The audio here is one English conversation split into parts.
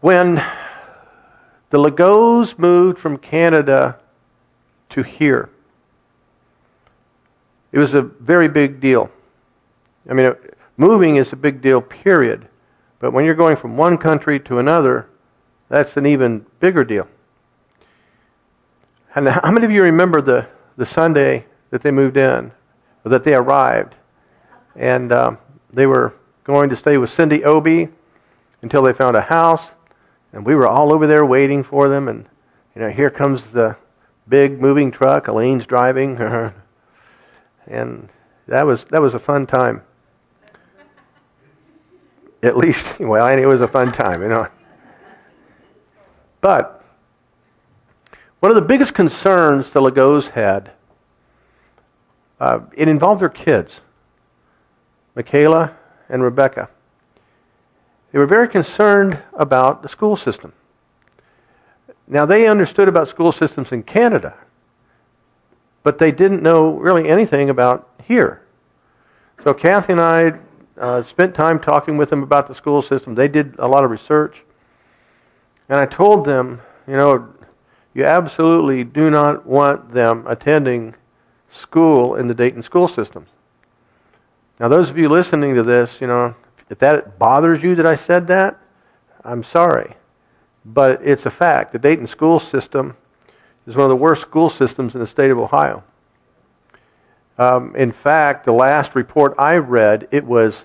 When the Legos moved from Canada to here, it was a very big deal. I mean, moving is a big deal, period. But when you're going from one country to another, that's an even bigger deal. And how many of you remember the, the Sunday that they moved in, or that they arrived, and um, they were going to stay with Cindy Obie until they found a house, and we were all over there waiting for them, and you know, here comes the big moving truck. Elaine's driving, and that was that was a fun time. At least, well, it was a fun time, you know. But one of the biggest concerns the Legos had, uh, it involved their kids, Michaela and Rebecca. They were very concerned about the school system. Now, they understood about school systems in Canada, but they didn't know really anything about here. So, Kathy and I uh, spent time talking with them about the school system. They did a lot of research. And I told them, you know, you absolutely do not want them attending school in the Dayton school system. Now, those of you listening to this, you know, if that bothers you that I said that, I'm sorry. But it's a fact. The Dayton school system is one of the worst school systems in the state of Ohio. Um, in fact, the last report I read, it was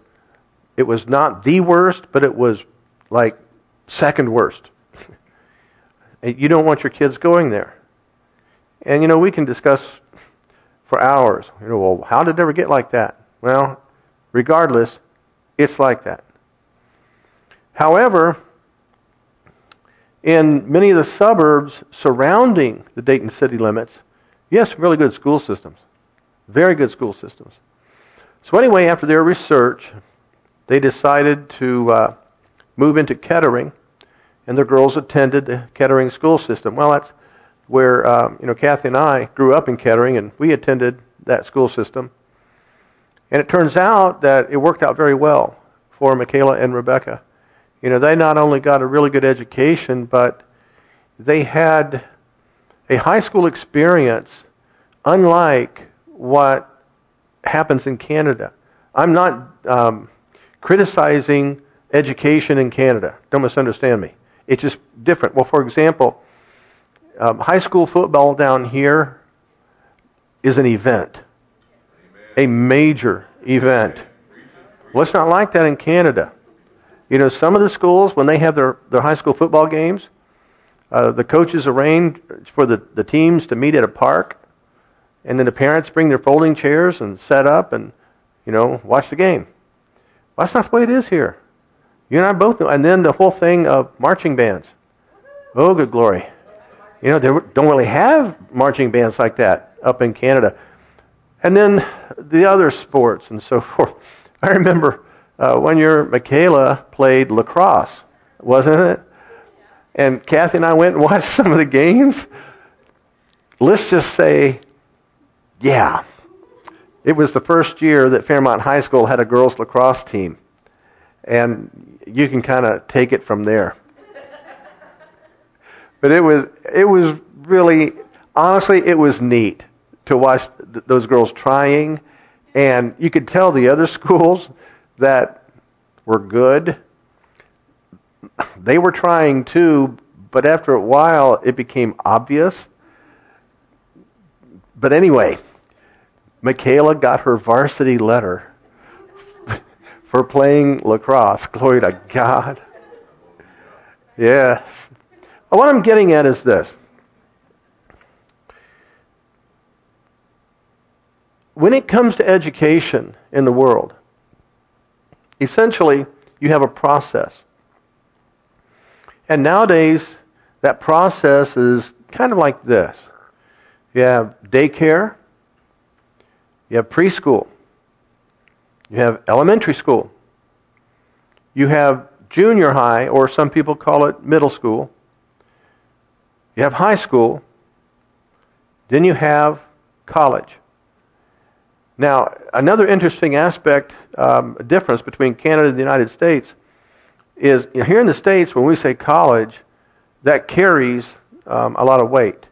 it was not the worst, but it was like second worst. you don't want your kids going there. And you know, we can discuss for hours. You know, well, how did it ever get like that? Well, regardless, it's like that. However, in many of the suburbs surrounding the Dayton city limits, yes, really good school systems. Very good school systems. So, anyway, after their research, they decided to uh, move into Kettering, and their girls attended the Kettering school system. Well, that's where um, you know Kathy and I grew up in Kettering, and we attended that school system. And it turns out that it worked out very well for Michaela and Rebecca. You know, they not only got a really good education, but they had a high school experience unlike what happens in Canada. I'm not um, criticizing education in Canada. Don't misunderstand me. It's just different. Well, for example, um, high school football down here is an event, a major event. Well, it's not like that in Canada. You know, some of the schools, when they have their, their high school football games, uh, the coaches arrange for the, the teams to meet at a park, and then the parents bring their folding chairs and set up and, you know, watch the game. Well, that's not the way it is here. You and I both know. And then the whole thing of marching bands. Oh, good glory. You know, they don't really have marching bands like that up in Canada. And then the other sports and so forth. I remember uh, one year Michaela played lacrosse, wasn't it? And Kathy and I went and watched some of the games. Let's just say, yeah, it was the first year that Fairmont High School had a girls lacrosse team. And you can kind of take it from there. But it was it was really honestly it was neat to watch th- those girls trying and you could tell the other schools that were good. They were trying too, but after a while it became obvious. But anyway, Michaela got her varsity letter for playing lacrosse. Glory to God. Yes. What I'm getting at is this. When it comes to education in the world, Essentially, you have a process. And nowadays, that process is kind of like this you have daycare, you have preschool, you have elementary school, you have junior high, or some people call it middle school, you have high school, then you have college. Now, another interesting aspect, um, difference between Canada and the United States is you know, here in the States, when we say college, that carries um, a lot of weight.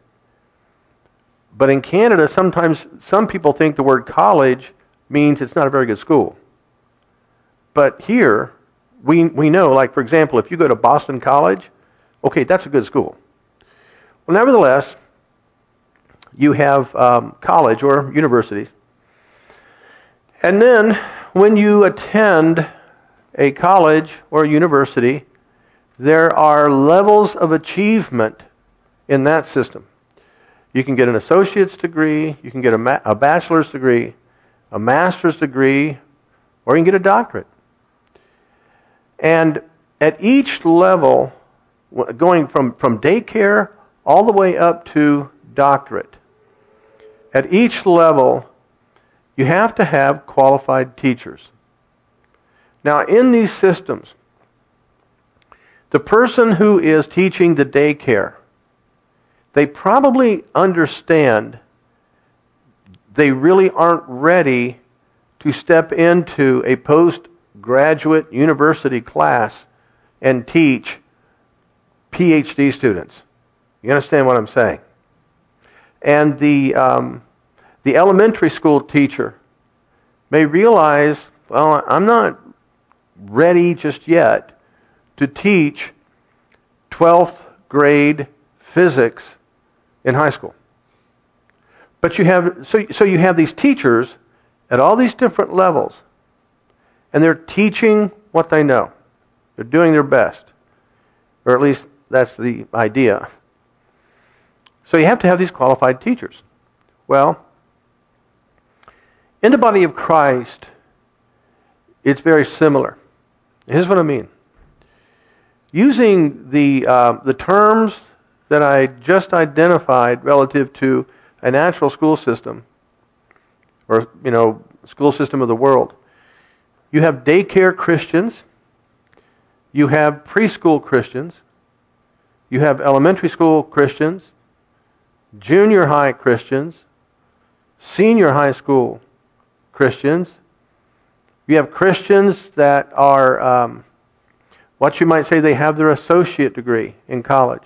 But in Canada, sometimes some people think the word college means it's not a very good school. But here, we, we know, like for example, if you go to Boston College, okay, that's a good school. Well, nevertheless, you have um, college or universities. And then when you attend a college or a university, there are levels of achievement in that system. You can get an associate's degree, you can get a, ma- a bachelor's degree, a master's degree, or you can get a doctorate. And at each level, going from, from daycare all the way up to doctorate, at each level, you have to have qualified teachers. Now, in these systems, the person who is teaching the daycare, they probably understand they really aren't ready to step into a postgraduate university class and teach PhD students. You understand what I'm saying? And the um, the elementary school teacher may realize, well, I'm not ready just yet to teach 12th grade physics in high school. But you have so so you have these teachers at all these different levels and they're teaching what they know. They're doing their best. Or at least that's the idea. So you have to have these qualified teachers. Well, in the body of Christ, it's very similar. Here's what I mean. Using the, uh, the terms that I just identified relative to a natural school system, or, you know, school system of the world, you have daycare Christians, you have preschool Christians, you have elementary school Christians, junior high Christians, senior high school Christians. You have Christians that are, um, what you might say, they have their associate degree in college.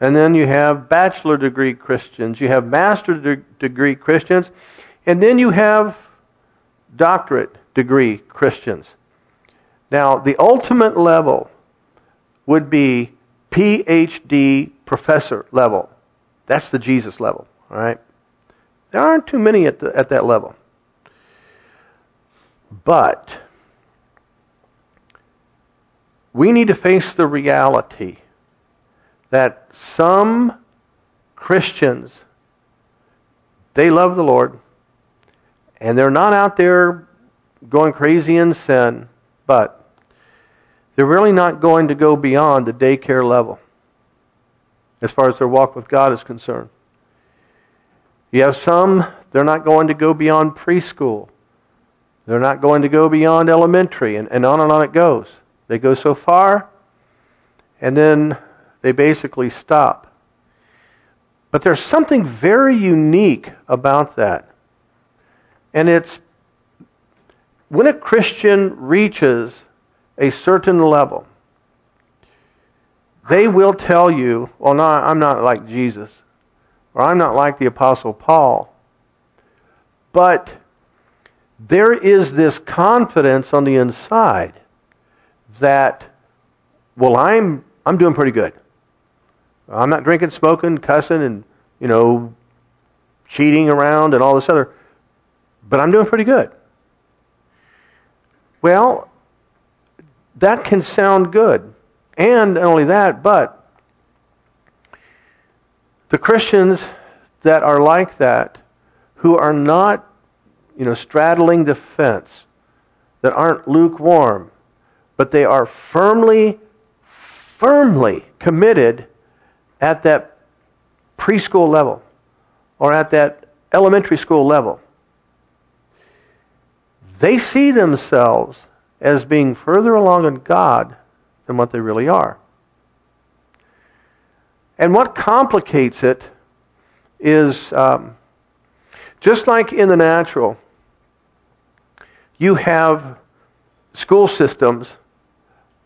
And then you have bachelor degree Christians. You have master de- degree Christians. And then you have doctorate degree Christians. Now, the ultimate level would be PhD professor level. That's the Jesus level, all right? There aren't too many at, the, at that level. But we need to face the reality that some Christians, they love the Lord, and they're not out there going crazy in sin, but they're really not going to go beyond the daycare level as far as their walk with God is concerned. You have some, they're not going to go beyond preschool. They're not going to go beyond elementary, and, and on and on it goes. They go so far, and then they basically stop. But there's something very unique about that. And it's when a Christian reaches a certain level, they will tell you, well, no, I'm not like Jesus, or I'm not like the Apostle Paul. But there is this confidence on the inside that, well, I'm I'm doing pretty good. I'm not drinking, smoking, cussing, and you know, cheating around and all this other, but I'm doing pretty good. Well, that can sound good, and not only that, but the Christians that are like that, who are not you know, straddling the fence, that aren't lukewarm, but they are firmly, firmly committed at that preschool level or at that elementary school level. They see themselves as being further along in God than what they really are. And what complicates it is um, just like in the natural, you have school systems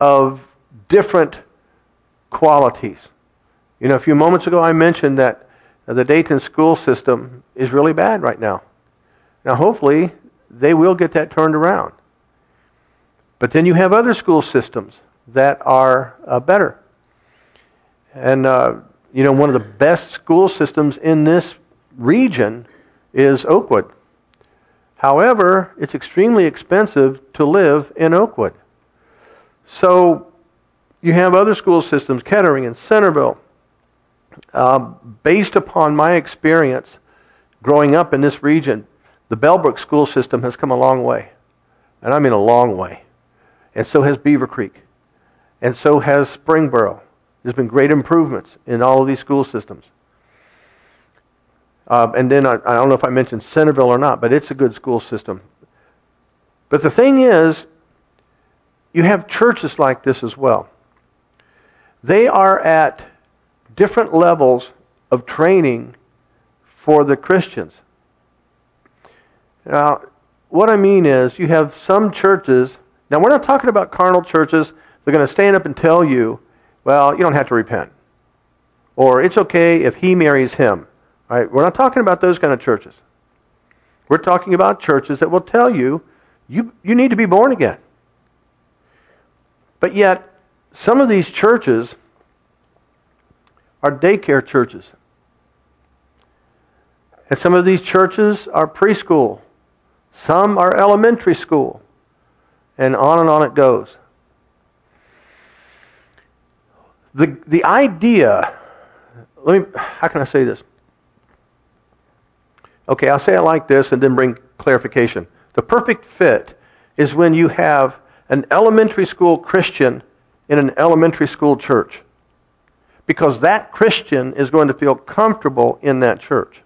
of different qualities. You know, a few moments ago I mentioned that the Dayton school system is really bad right now. Now, hopefully, they will get that turned around. But then you have other school systems that are uh, better. And, uh, you know, one of the best school systems in this region is Oakwood. However, it's extremely expensive to live in Oakwood. So you have other school systems, Kettering and Centerville. Uh, based upon my experience growing up in this region, the Bellbrook school system has come a long way. And I mean a long way. And so has Beavercreek. And so has Springboro. There's been great improvements in all of these school systems. Um, and then I, I don't know if I mentioned Centerville or not, but it's a good school system. But the thing is, you have churches like this as well. They are at different levels of training for the Christians. Now, what I mean is, you have some churches. Now, we're not talking about carnal churches. They're going to stand up and tell you, well, you don't have to repent. Or it's okay if he marries him. We're not talking about those kind of churches. We're talking about churches that will tell you, you, you need to be born again. But yet, some of these churches are daycare churches. And some of these churches are preschool. Some are elementary school. And on and on it goes. The, the idea, let me, how can I say this? Okay, I'll say it like this and then bring clarification. The perfect fit is when you have an elementary school Christian in an elementary school church. Because that Christian is going to feel comfortable in that church.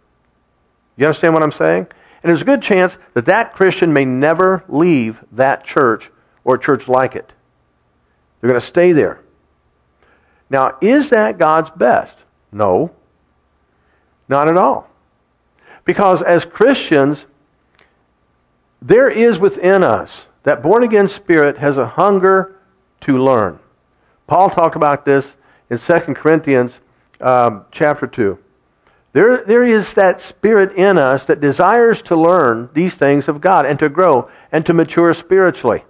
You understand what I'm saying? And there's a good chance that that Christian may never leave that church or a church like it. They're going to stay there. Now, is that God's best? No. Not at all. Because as Christians, there is within us, that born again spirit has a hunger to learn. Paul talked about this in 2 Corinthians um, chapter 2. There, there is that spirit in us that desires to learn these things of God and to grow and to mature spiritually.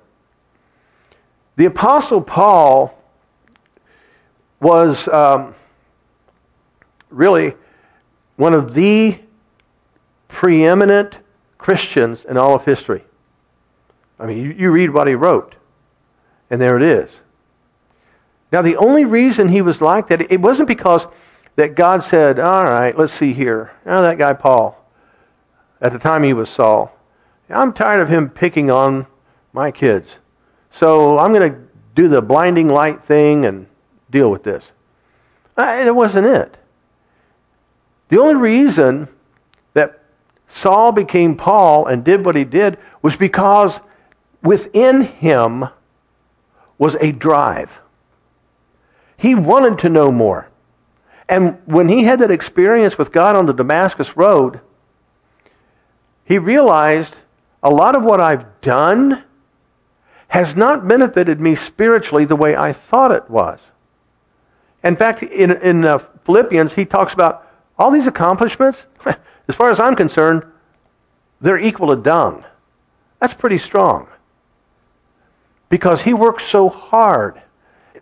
The Apostle Paul was um, really one of the preeminent Christians in all of history. I mean, you, you read what he wrote, and there it is. Now, the only reason he was like that, it wasn't because that God said, all right, let's see here. Now, that guy Paul, at the time he was Saul, I'm tired of him picking on my kids. So I'm going to do the blinding light thing and deal with this. Uh, that wasn't it. The only reason Saul became Paul and did what he did was because within him was a drive. He wanted to know more. And when he had that experience with God on the Damascus Road, he realized a lot of what I've done has not benefited me spiritually the way I thought it was. In fact, in, in uh, Philippians, he talks about all these accomplishments. As far as I'm concerned, they're equal to dung. That's pretty strong. Because he worked so hard.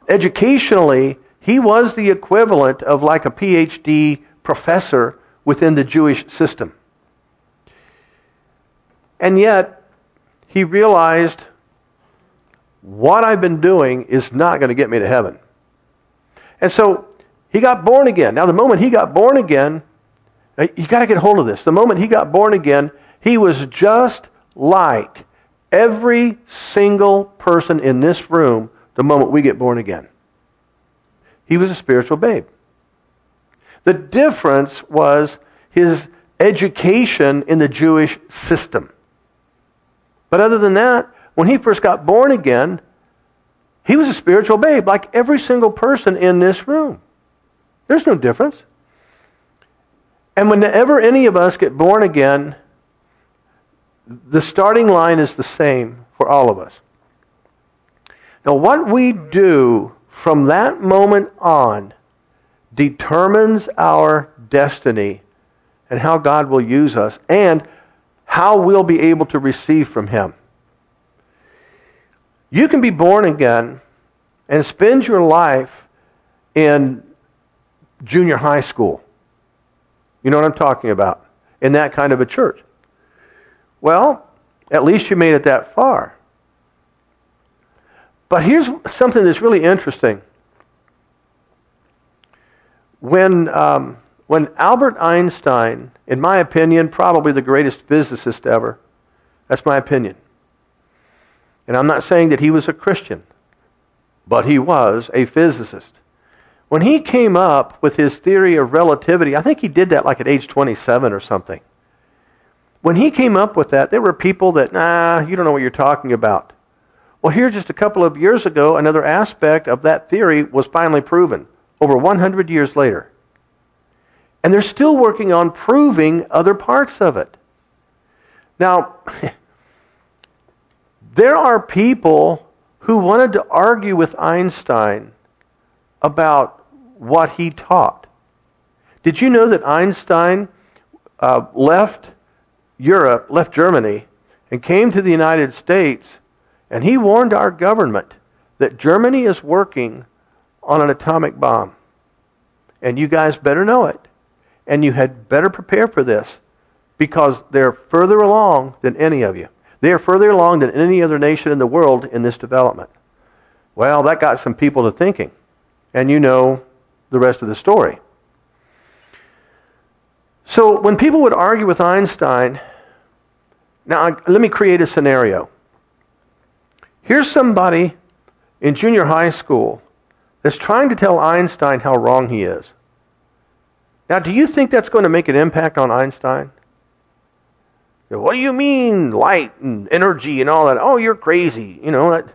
Educationally, he was the equivalent of like a PhD professor within the Jewish system. And yet, he realized what I've been doing is not going to get me to heaven. And so he got born again. Now, the moment he got born again, you got to get hold of this. The moment he got born again, he was just like every single person in this room the moment we get born again. He was a spiritual babe. The difference was his education in the Jewish system. But other than that, when he first got born again, he was a spiritual babe, like every single person in this room. There's no difference. And whenever any of us get born again, the starting line is the same for all of us. Now, what we do from that moment on determines our destiny and how God will use us and how we'll be able to receive from Him. You can be born again and spend your life in junior high school. You know what I'm talking about? In that kind of a church. Well, at least you made it that far. But here's something that's really interesting. When, um, when Albert Einstein, in my opinion, probably the greatest physicist ever, that's my opinion. And I'm not saying that he was a Christian, but he was a physicist. When he came up with his theory of relativity, I think he did that like at age 27 or something. When he came up with that, there were people that, nah, you don't know what you're talking about. Well, here just a couple of years ago, another aspect of that theory was finally proven, over 100 years later. And they're still working on proving other parts of it. Now, there are people who wanted to argue with Einstein about what he taught. Did you know that Einstein uh, left Europe, left Germany, and came to the United States, and he warned our government that Germany is working on an atomic bomb. And you guys better know it. And you had better prepare for this because they're further along than any of you. They are further along than any other nation in the world in this development. Well, that got some people to thinking. And you know the rest of the story. So when people would argue with Einstein, now let me create a scenario. Here's somebody in junior high school that's trying to tell Einstein how wrong he is. Now, do you think that's going to make an impact on Einstein? What do you mean, light and energy and all that? Oh, you're crazy. You know, that,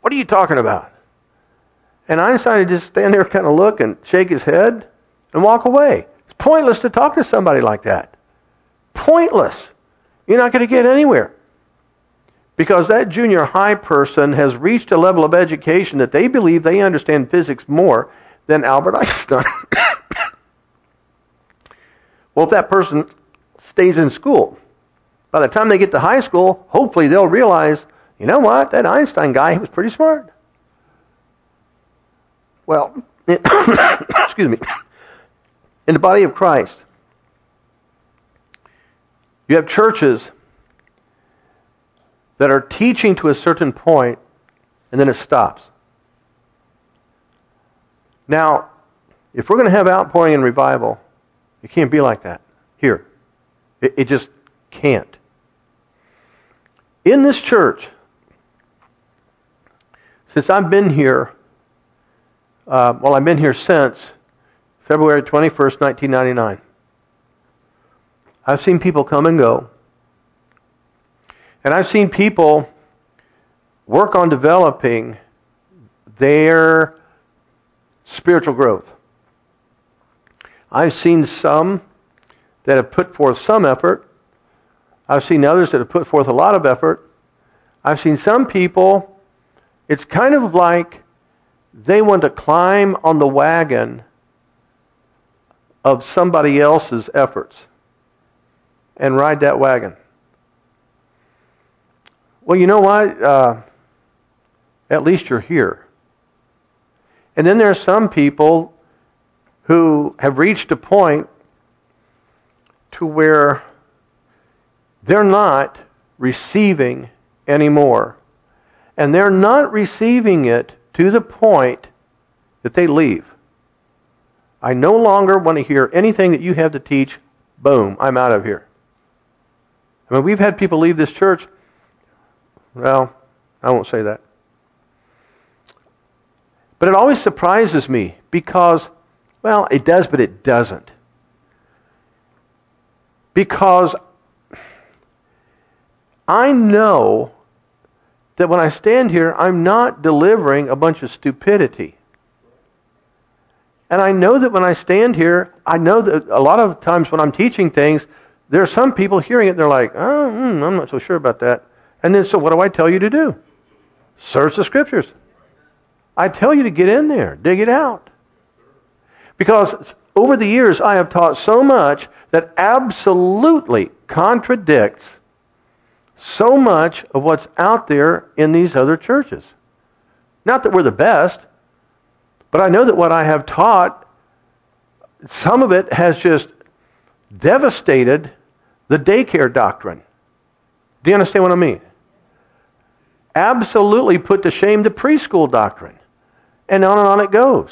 what are you talking about? And Einstein would just stand there, kind of look and shake his head and walk away. It's pointless to talk to somebody like that. Pointless. You're not going to get anywhere. Because that junior high person has reached a level of education that they believe they understand physics more than Albert Einstein. well, if that person stays in school, by the time they get to high school, hopefully they'll realize, you know what, that Einstein guy, was pretty smart. Well, excuse me. In the body of Christ, you have churches that are teaching to a certain point and then it stops. Now, if we're going to have outpouring and revival, it can't be like that here. It, it just can't. In this church, since I've been here, uh, well, I've been here since February 21st, 1999. I've seen people come and go. And I've seen people work on developing their spiritual growth. I've seen some that have put forth some effort. I've seen others that have put forth a lot of effort. I've seen some people, it's kind of like they want to climb on the wagon of somebody else's efforts and ride that wagon. Well, you know what? Uh, at least you're here. And then there are some people who have reached a point to where they're not receiving anymore. And they're not receiving it to the point that they leave. I no longer want to hear anything that you have to teach. Boom, I'm out of here. I mean, we've had people leave this church. Well, I won't say that. But it always surprises me because, well, it does, but it doesn't. Because I know that when I stand here, I'm not delivering a bunch of stupidity. And I know that when I stand here, I know that a lot of times when I'm teaching things, there are some people hearing it, they're like, oh, mm, I'm not so sure about that. And then, so what do I tell you to do? Search the scriptures. I tell you to get in there, dig it out. Because over the years, I have taught so much that absolutely contradicts so much of what's out there in these other churches. Not that we're the best, but I know that what I have taught, some of it has just devastated the daycare doctrine. Do you understand what I mean? Absolutely put to shame the preschool doctrine. And on and on it goes.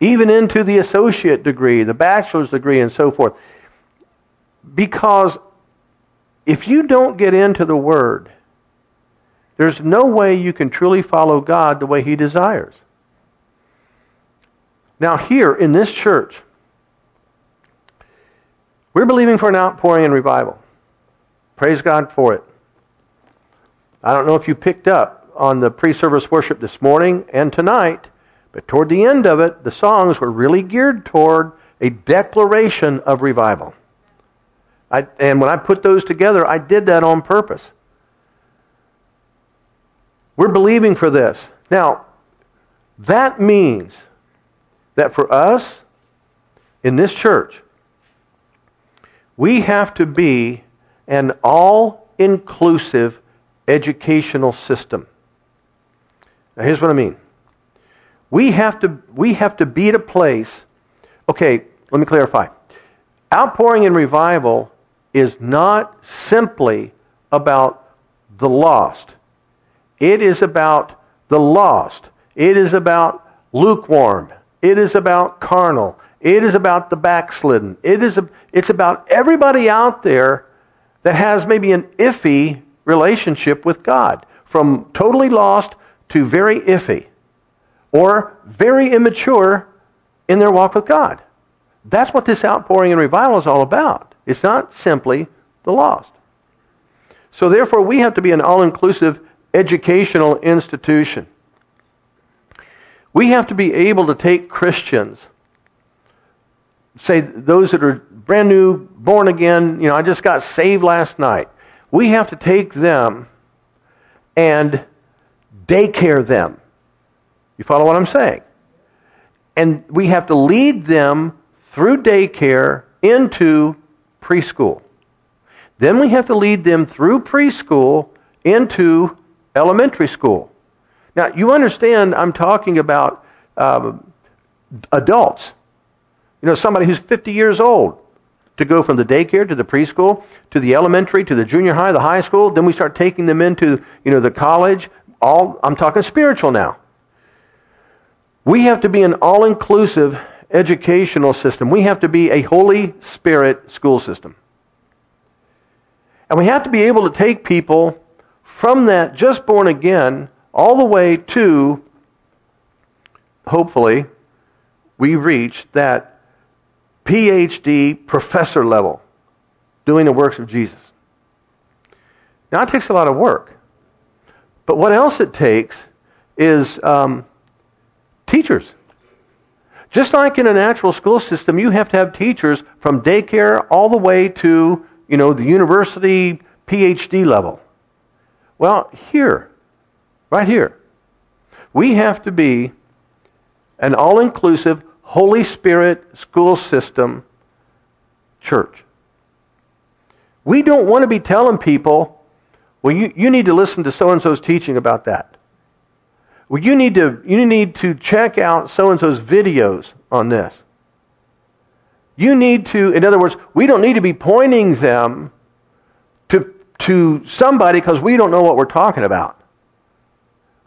Even into the associate degree, the bachelor's degree, and so forth. Because if you don't get into the Word, there's no way you can truly follow God the way He desires. Now, here in this church, we're believing for an outpouring and revival. Praise God for it. I don't know if you picked up on the pre service worship this morning and tonight, but toward the end of it, the songs were really geared toward a declaration of revival. I, and when I put those together, I did that on purpose. We're believing for this. Now, that means that for us in this church, we have to be an all inclusive educational system. Now, here's what I mean. We have to, we have to be at a place. Okay, let me clarify. Outpouring and revival is not simply about the lost. It is about the lost. It is about lukewarm. It is about carnal. It is about the backslidden. It is a, it's about everybody out there that has maybe an iffy relationship with God, from totally lost to very iffy, or very immature in their walk with God. That's what this outpouring and revival is all about. It's not simply the lost. So therefore, we have to be an all-inclusive educational institution. We have to be able to take Christians, say those that are brand new, born again, you know, I just got saved last night. We have to take them and daycare them. You follow what I'm saying? And we have to lead them through daycare into preschool. Then we have to lead them through preschool into elementary school. Now, you understand I'm talking about um, adults. You know, somebody who's 50 years old to go from the daycare to the preschool to the elementary to the junior high, the high school. Then we start taking them into, you know, the college. All I'm talking spiritual now. We have to be an all-inclusive educational system. We have to be a Holy Spirit school system. And we have to be able to take people from that just born again all the way to, hopefully, we reach that PhD professor level doing the works of Jesus. Now, it takes a lot of work. But what else it takes is um, teachers. Just like in a natural school system, you have to have teachers from daycare all the way to, you know, the university PhD level. Well, here, Right here. We have to be an all inclusive, Holy Spirit school system church. We don't want to be telling people, well, you, you need to listen to so and so's teaching about that. Well, you need to, you need to check out so and so's videos on this. You need to, in other words, we don't need to be pointing them to, to somebody because we don't know what we're talking about.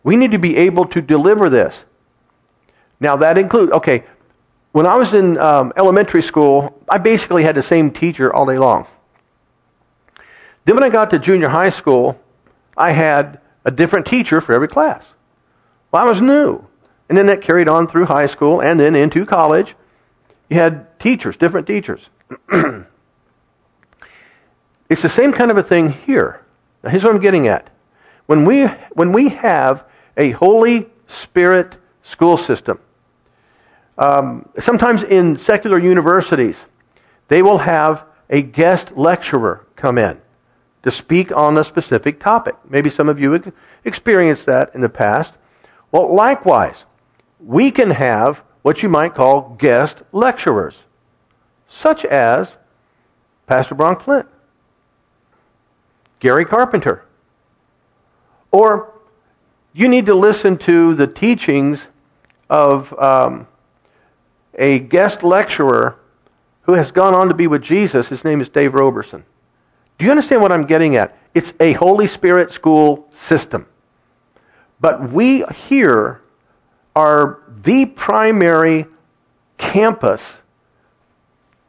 We need to be able to deliver this. Now, that includes, okay, when I was in um, elementary school, I basically had the same teacher all day long. Then when I got to junior high school, I had a different teacher for every class. Well, I was new. And then that carried on through high school and then into college. You had teachers, different teachers. it's the same kind of a thing here. Now, here's what I'm getting at. When we, when we have a Holy Spirit school system. Um, sometimes in secular universities, they will have a guest lecturer come in to speak on a specific topic. Maybe some of you experienced that in the past. Well, likewise, we can have what you might call guest lecturers, such as Pastor Bronk Flint, Gary Carpenter, or you need to listen to the teachings of um, a guest lecturer who has gone on to be with Jesus. His name is Dave Roberson. Do you understand what I'm getting at? It's a Holy Spirit school system. But we here are the primary campus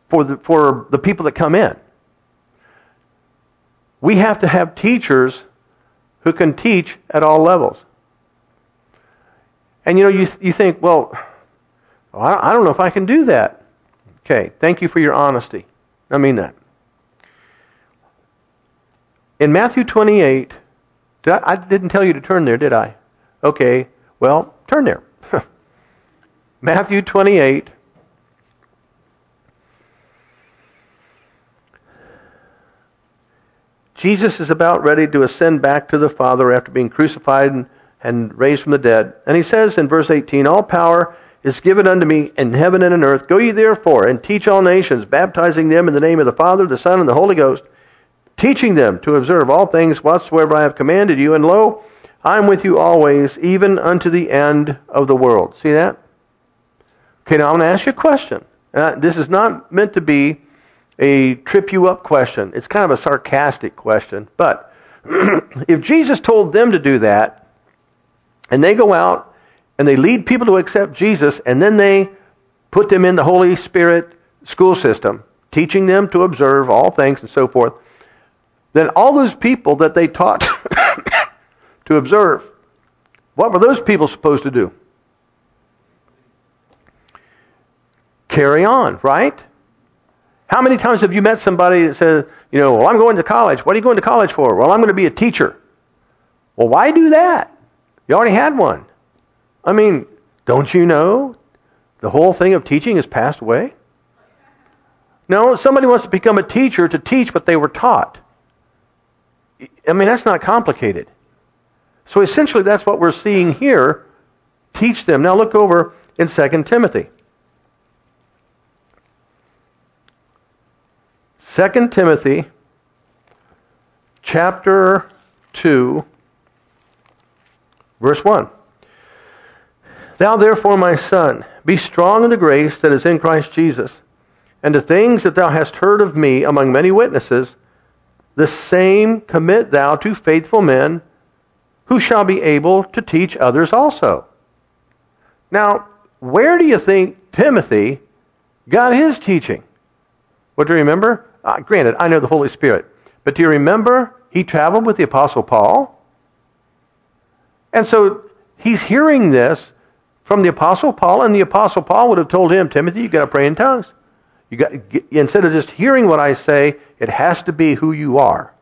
for the, for the people that come in. We have to have teachers who can teach at all levels. And you know, you, you think, well, I don't know if I can do that. Okay, thank you for your honesty. I mean that. In Matthew 28, did I, I didn't tell you to turn there, did I? Okay, well, turn there. Matthew 28. Jesus is about ready to ascend back to the Father after being crucified and, raised from the dead. And he says in verse 18, All power is given unto me in heaven and in earth. Go ye therefore and teach all nations, baptizing them in the name of the Father, the Son, and the Holy Ghost, teaching them to observe all things whatsoever I have commanded you. And lo, I am with you always, even unto the end of the world. See that? Okay, now I'm going to ask you a question. Uh, this is not meant to be a trip you up question. It's kind of a sarcastic question. But if Jesus told them to do that, and they go out and they lead people to accept Jesus, and then they put them in the Holy Spirit school system, teaching them to observe all things and so forth, then all those people that they taught to observe, what were those people supposed to do? Carry on, right? How many times have you met somebody that says, you know, well, I'm going to college. What are you going to college for? Well, I'm going to be a teacher. Well, why do that? You already had one. I mean, don't you know the whole thing of teaching has passed away? No, somebody wants to become a teacher to teach what they were taught. I mean, that's not complicated. So essentially, that's what we're seeing here. Teach them. Now look over in 2 Timothy. 2 Timothy chapter 2 verse 1. Thou therefore, my son, be strong in the grace that is in Christ Jesus, and the things that thou hast heard of me among many witnesses, the same commit thou to faithful men who shall be able to teach others also. Now, where do you think Timothy got his teaching? What do you remember? Uh, granted, I know the Holy Spirit. But do you remember he traveled with the Apostle Paul? And so he's hearing this from the Apostle Paul, and the Apostle Paul would have told him, Timothy, you've got to pray in tongues. You got instead of just hearing what I say, it has to be who you are.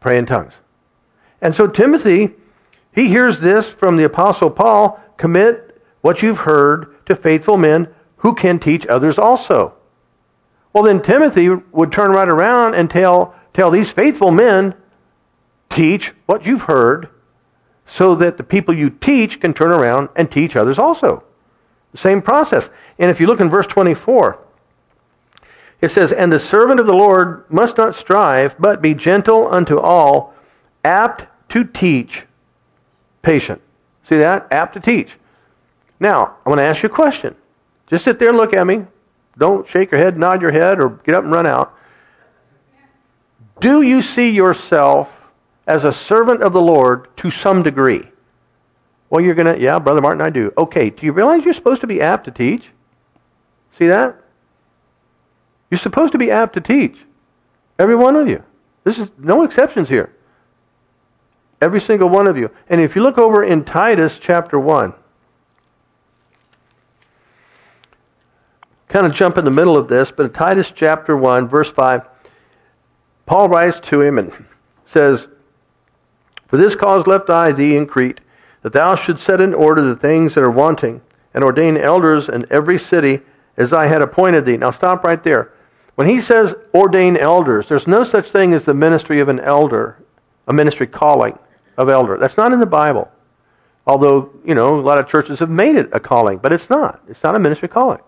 Pray in tongues. And so Timothy, he hears this from the Apostle Paul commit what you've heard to faithful men who can teach others also. Well, then Timothy would turn right around and tell, tell these faithful men, teach what you've heard so that the people you teach can turn around and teach others also. The same process. And if you look in verse 24, it says, And the servant of the Lord must not strive, but be gentle unto all, apt to teach, patient. See that? Apt to teach. Now, I'm going to ask you a question. Just sit there and look at me. Don't shake your head, nod your head, or get up and run out. Do you see yourself as a servant of the Lord to some degree? Well, you're going to, yeah, Brother Martin, I do. Okay, do you realize you're supposed to be apt to teach? See that? You're supposed to be apt to teach. Every one of you. This is no exceptions here. Every single one of you. And if you look over in Titus chapter 1, kind of jump in the middle of this, but in Titus chapter 1, verse 5, Paul writes to him and says, For this cause left I thee in Crete, that thou shouldst set in order the things that are wanting, and ordain elders in every city as I had appointed thee. Now stop right there. When he says ordain elders, there's no such thing as the ministry of an elder, a ministry calling of elder. That's not in the Bible. Although, you know, a lot of churches have made it a calling, but it's not. It's not a ministry calling.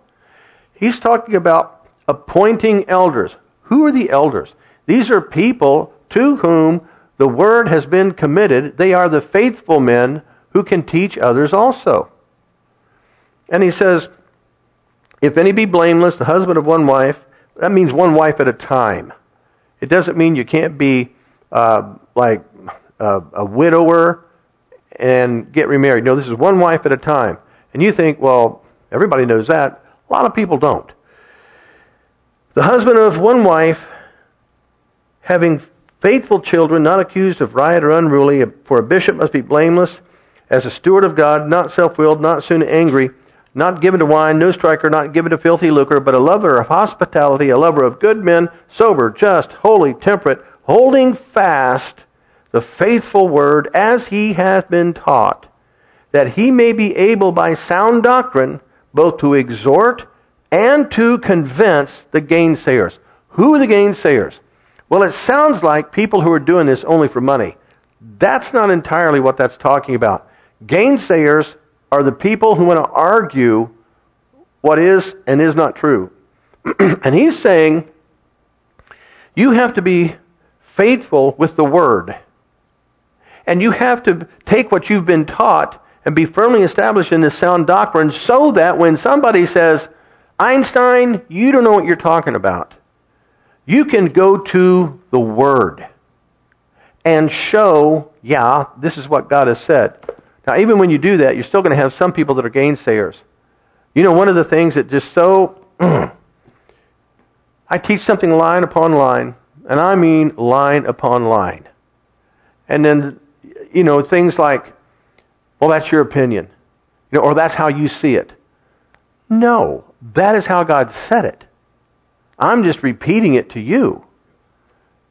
He's talking about appointing elders. Who are the elders? These are people to whom the word has been committed. They are the faithful men who can teach others also. And he says, if any be blameless, the husband of one wife, that means one wife at a time. It doesn't mean you can't be uh, like uh, a widower and get remarried. No, this is one wife at a time. And you think, well, everybody knows that. A lot of people don't. The husband of one wife, having faithful children, not accused of riot or unruly, for a bishop must be blameless, as a steward of God, not self willed, not soon angry, not given to wine, no striker, not given to filthy lucre, but a lover of hospitality, a lover of good men, sober, just, holy, temperate, holding fast the faithful word as he hath been taught, that he may be able by sound doctrine both to exhort and to convince the gainsayers. Who are the gainsayers? Well, it sounds like people who are doing this only for money. That's not entirely what that's talking about. Gainsayers are the people who want to argue what is and is not true. and he's saying you have to be faithful with the word. And you have to take what you've been taught and be firmly established in this sound doctrine so that when somebody says, Einstein, you don't know what you're talking about, you can go to the Word and show, yeah, this is what God has said. Now, even when you do that, you're still going to have some people that are gainsayers. You know, one of the things that just so. I teach something line upon line, and I mean line upon line. And then, you know, things like, well, that's your opinion, you know, or that's how you see it. No, that is how God said it. I'm just repeating it to you.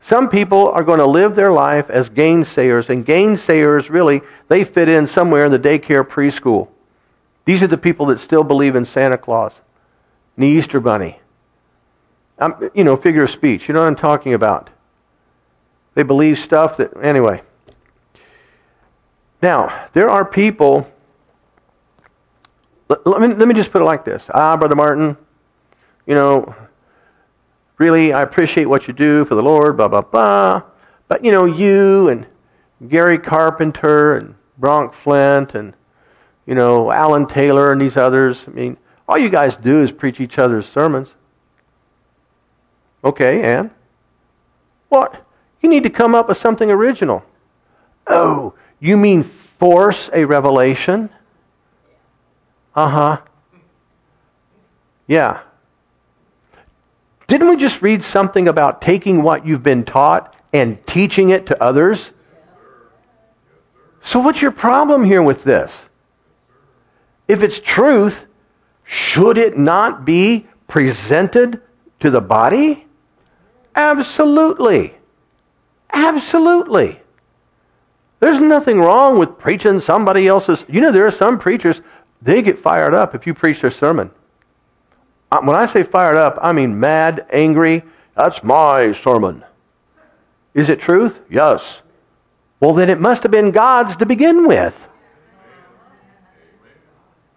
Some people are going to live their life as gainsayers, and gainsayers really, they fit in somewhere in the daycare preschool. These are the people that still believe in Santa Claus, and the Easter Bunny. Um, you know, figure of speech. You know what I'm talking about. They believe stuff that, anyway. Now, there are people, let, let, me, let me just put it like this. Ah, Brother Martin, you know, really, I appreciate what you do for the Lord, blah, blah, blah. But, you know, you and Gary Carpenter and Bronk Flint and, you know, Alan Taylor and these others, I mean, all you guys do is preach each other's sermons. Okay, and? What? You need to come up with something original. Oh, you mean force a revelation? Uh huh. Yeah. Didn't we just read something about taking what you've been taught and teaching it to others? So, what's your problem here with this? If it's truth, should it not be presented to the body? Absolutely. Absolutely. There's nothing wrong with preaching somebody else's. You know, there are some preachers, they get fired up if you preach their sermon. When I say fired up, I mean mad, angry. That's my sermon. Is it truth? Yes. Well, then it must have been God's to begin with.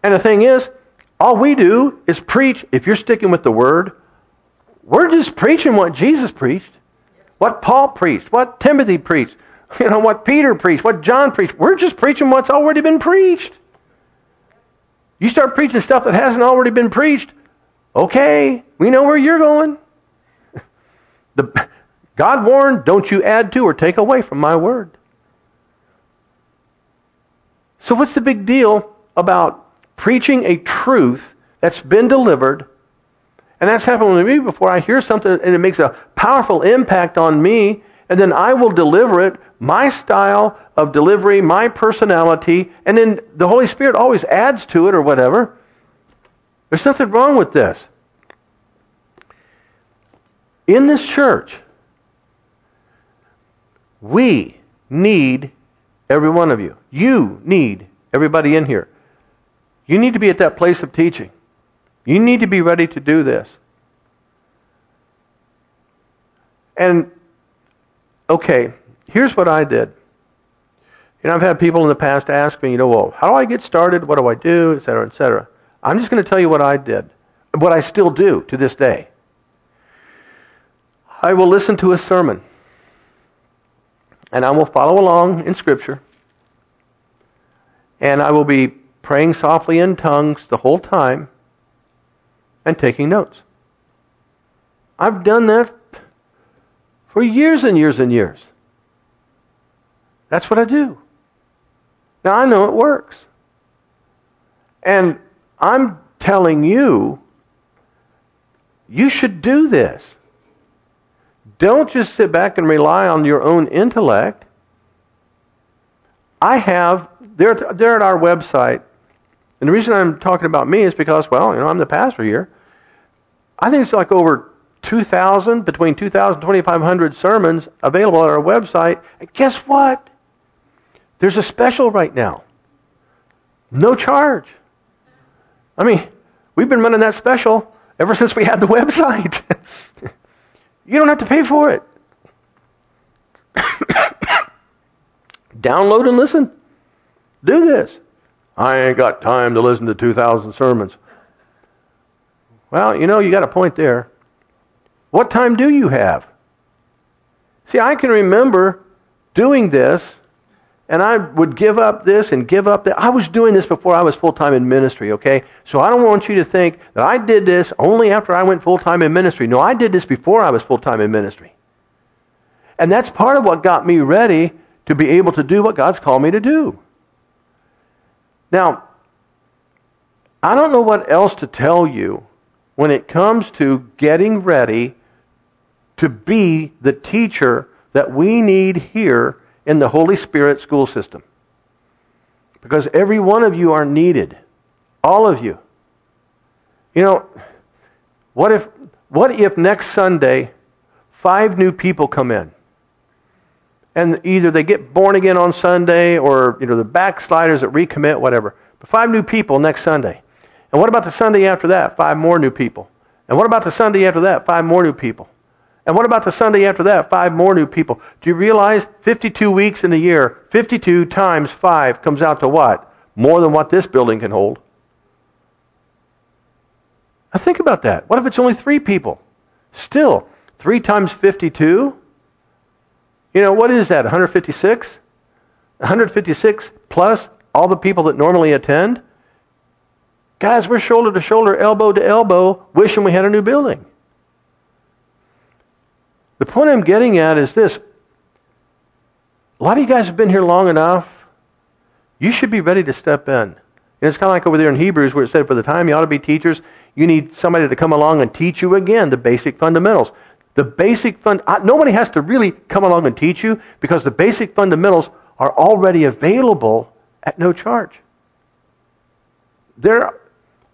And the thing is, all we do is preach. If you're sticking with the Word, we're just preaching what Jesus preached, what Paul preached, what Timothy preached, you know, what Peter preached, what John preached. We're just preaching what's already been preached. You start preaching stuff that hasn't already been preached, Okay, we know where you're going. The, God warned, don't you add to or take away from my word. So, what's the big deal about preaching a truth that's been delivered? And that's happened to me before. I hear something and it makes a powerful impact on me, and then I will deliver it, my style of delivery, my personality, and then the Holy Spirit always adds to it or whatever. There's nothing wrong with this. In this church, we need every one of you. You need everybody in here. You need to be at that place of teaching. You need to be ready to do this. And, okay, here's what I did. You know, I've had people in the past ask me, you know, well, how do I get started? What do I do? Et cetera, et cetera. I'm just going to tell you what I did, what I still do to this day. I will listen to a sermon, and I will follow along in Scripture, and I will be praying softly in tongues the whole time and taking notes. I've done that for years and years and years. That's what I do. Now I know it works. And I'm telling you, you should do this. Don't just sit back and rely on your own intellect. I have, they're, they're at our website. And the reason I'm talking about me is because, well, you know, I'm the pastor here. I think it's like over 2,000, between 2,000 and 2,500 sermons available on our website. And guess what? There's a special right now. No charge. I mean, we've been running that special ever since we had the website. you don't have to pay for it. Download and listen. Do this. I ain't got time to listen to 2,000 sermons. Well, you know, you got a point there. What time do you have? See, I can remember doing this and I would give up this and give up that. I was doing this before I was full time in ministry, okay? So I don't want you to think that I did this only after I went full time in ministry. No, I did this before I was full time in ministry. And that's part of what got me ready to be able to do what God's called me to do. Now, I don't know what else to tell you when it comes to getting ready to be the teacher that we need here in the Holy Spirit school system. Because every one of you are needed. All of you. You know, what if what if next Sunday five new people come in? And either they get born again on Sunday or you know the backsliders that recommit, whatever. But five new people next Sunday. And what about the Sunday after that? Five more new people. And what about the Sunday after that? Five more new people. And what about the Sunday after that? Five more new people. Do you realize 52 weeks in a year, 52 times 5 comes out to what? More than what this building can hold. Now think about that. What if it's only three people? Still, 3 times 52? You know, what is that? 156? 156 plus all the people that normally attend? Guys, we're shoulder to shoulder, elbow to elbow, wishing we had a new building. The point I'm getting at is this. A lot of you guys have been here long enough. You should be ready to step in. And it's kind of like over there in Hebrews where it said, for the time you ought to be teachers, you need somebody to come along and teach you again the basic fundamentals. The basic fund, nobody has to really come along and teach you because the basic fundamentals are already available at no charge. There,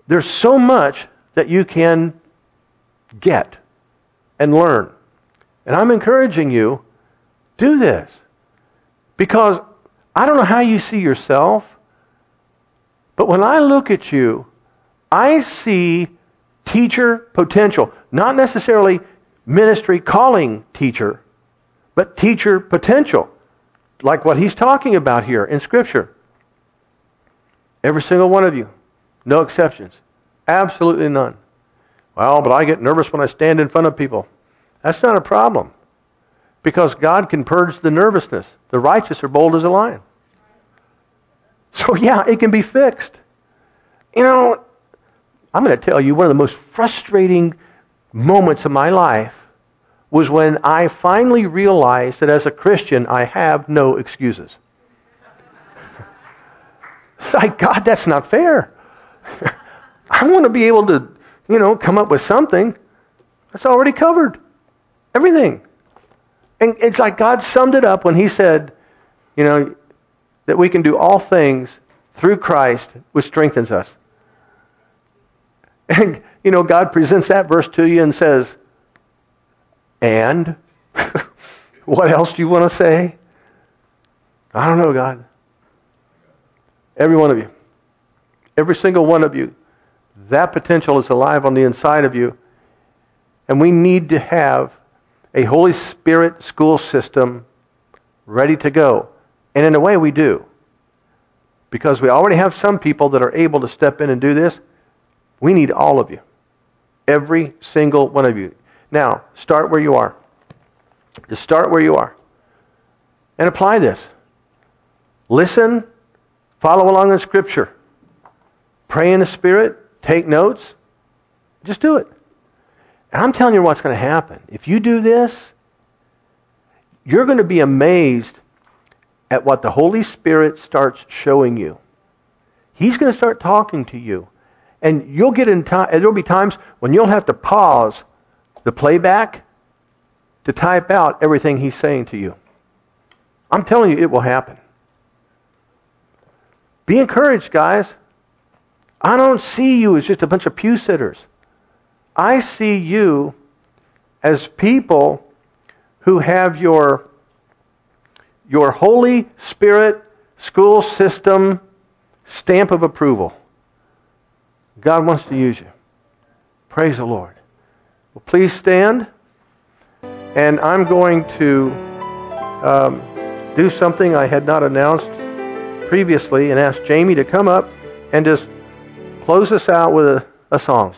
there's so much that you can get and learn. And I'm encouraging you, do this. Because I don't know how you see yourself, but when I look at you, I see teacher potential. Not necessarily ministry calling teacher, but teacher potential. Like what he's talking about here in Scripture. Every single one of you. No exceptions. Absolutely none. Well, but I get nervous when I stand in front of people. That's not a problem. Because God can purge the nervousness. The righteous are bold as a lion. So, yeah, it can be fixed. You know, I'm going to tell you one of the most frustrating moments of my life was when I finally realized that as a Christian, I have no excuses. like, God, that's not fair. I want to be able to, you know, come up with something that's already covered. Everything. And it's like God summed it up when He said, you know, that we can do all things through Christ, which strengthens us. And, you know, God presents that verse to you and says, and? what else do you want to say? I don't know, God. Every one of you. Every single one of you. That potential is alive on the inside of you. And we need to have a Holy Spirit school system ready to go. And in a way, we do. Because we already have some people that are able to step in and do this. We need all of you. Every single one of you. Now, start where you are. Just start where you are. And apply this. Listen, follow along in Scripture. Pray in the Spirit, take notes. Just do it. And I'm telling you what's going to happen. If you do this, you're going to be amazed at what the Holy Spirit starts showing you. He's going to start talking to you. And you'll get in time, there'll be times when you'll have to pause the playback to type out everything he's saying to you. I'm telling you, it will happen. Be encouraged, guys. I don't see you as just a bunch of pew sitters. I see you as people who have your, your Holy Spirit school system stamp of approval. God wants to use you. Praise the Lord. Well, please stand. And I'm going to um, do something I had not announced previously and ask Jamie to come up and just close us out with a, a song.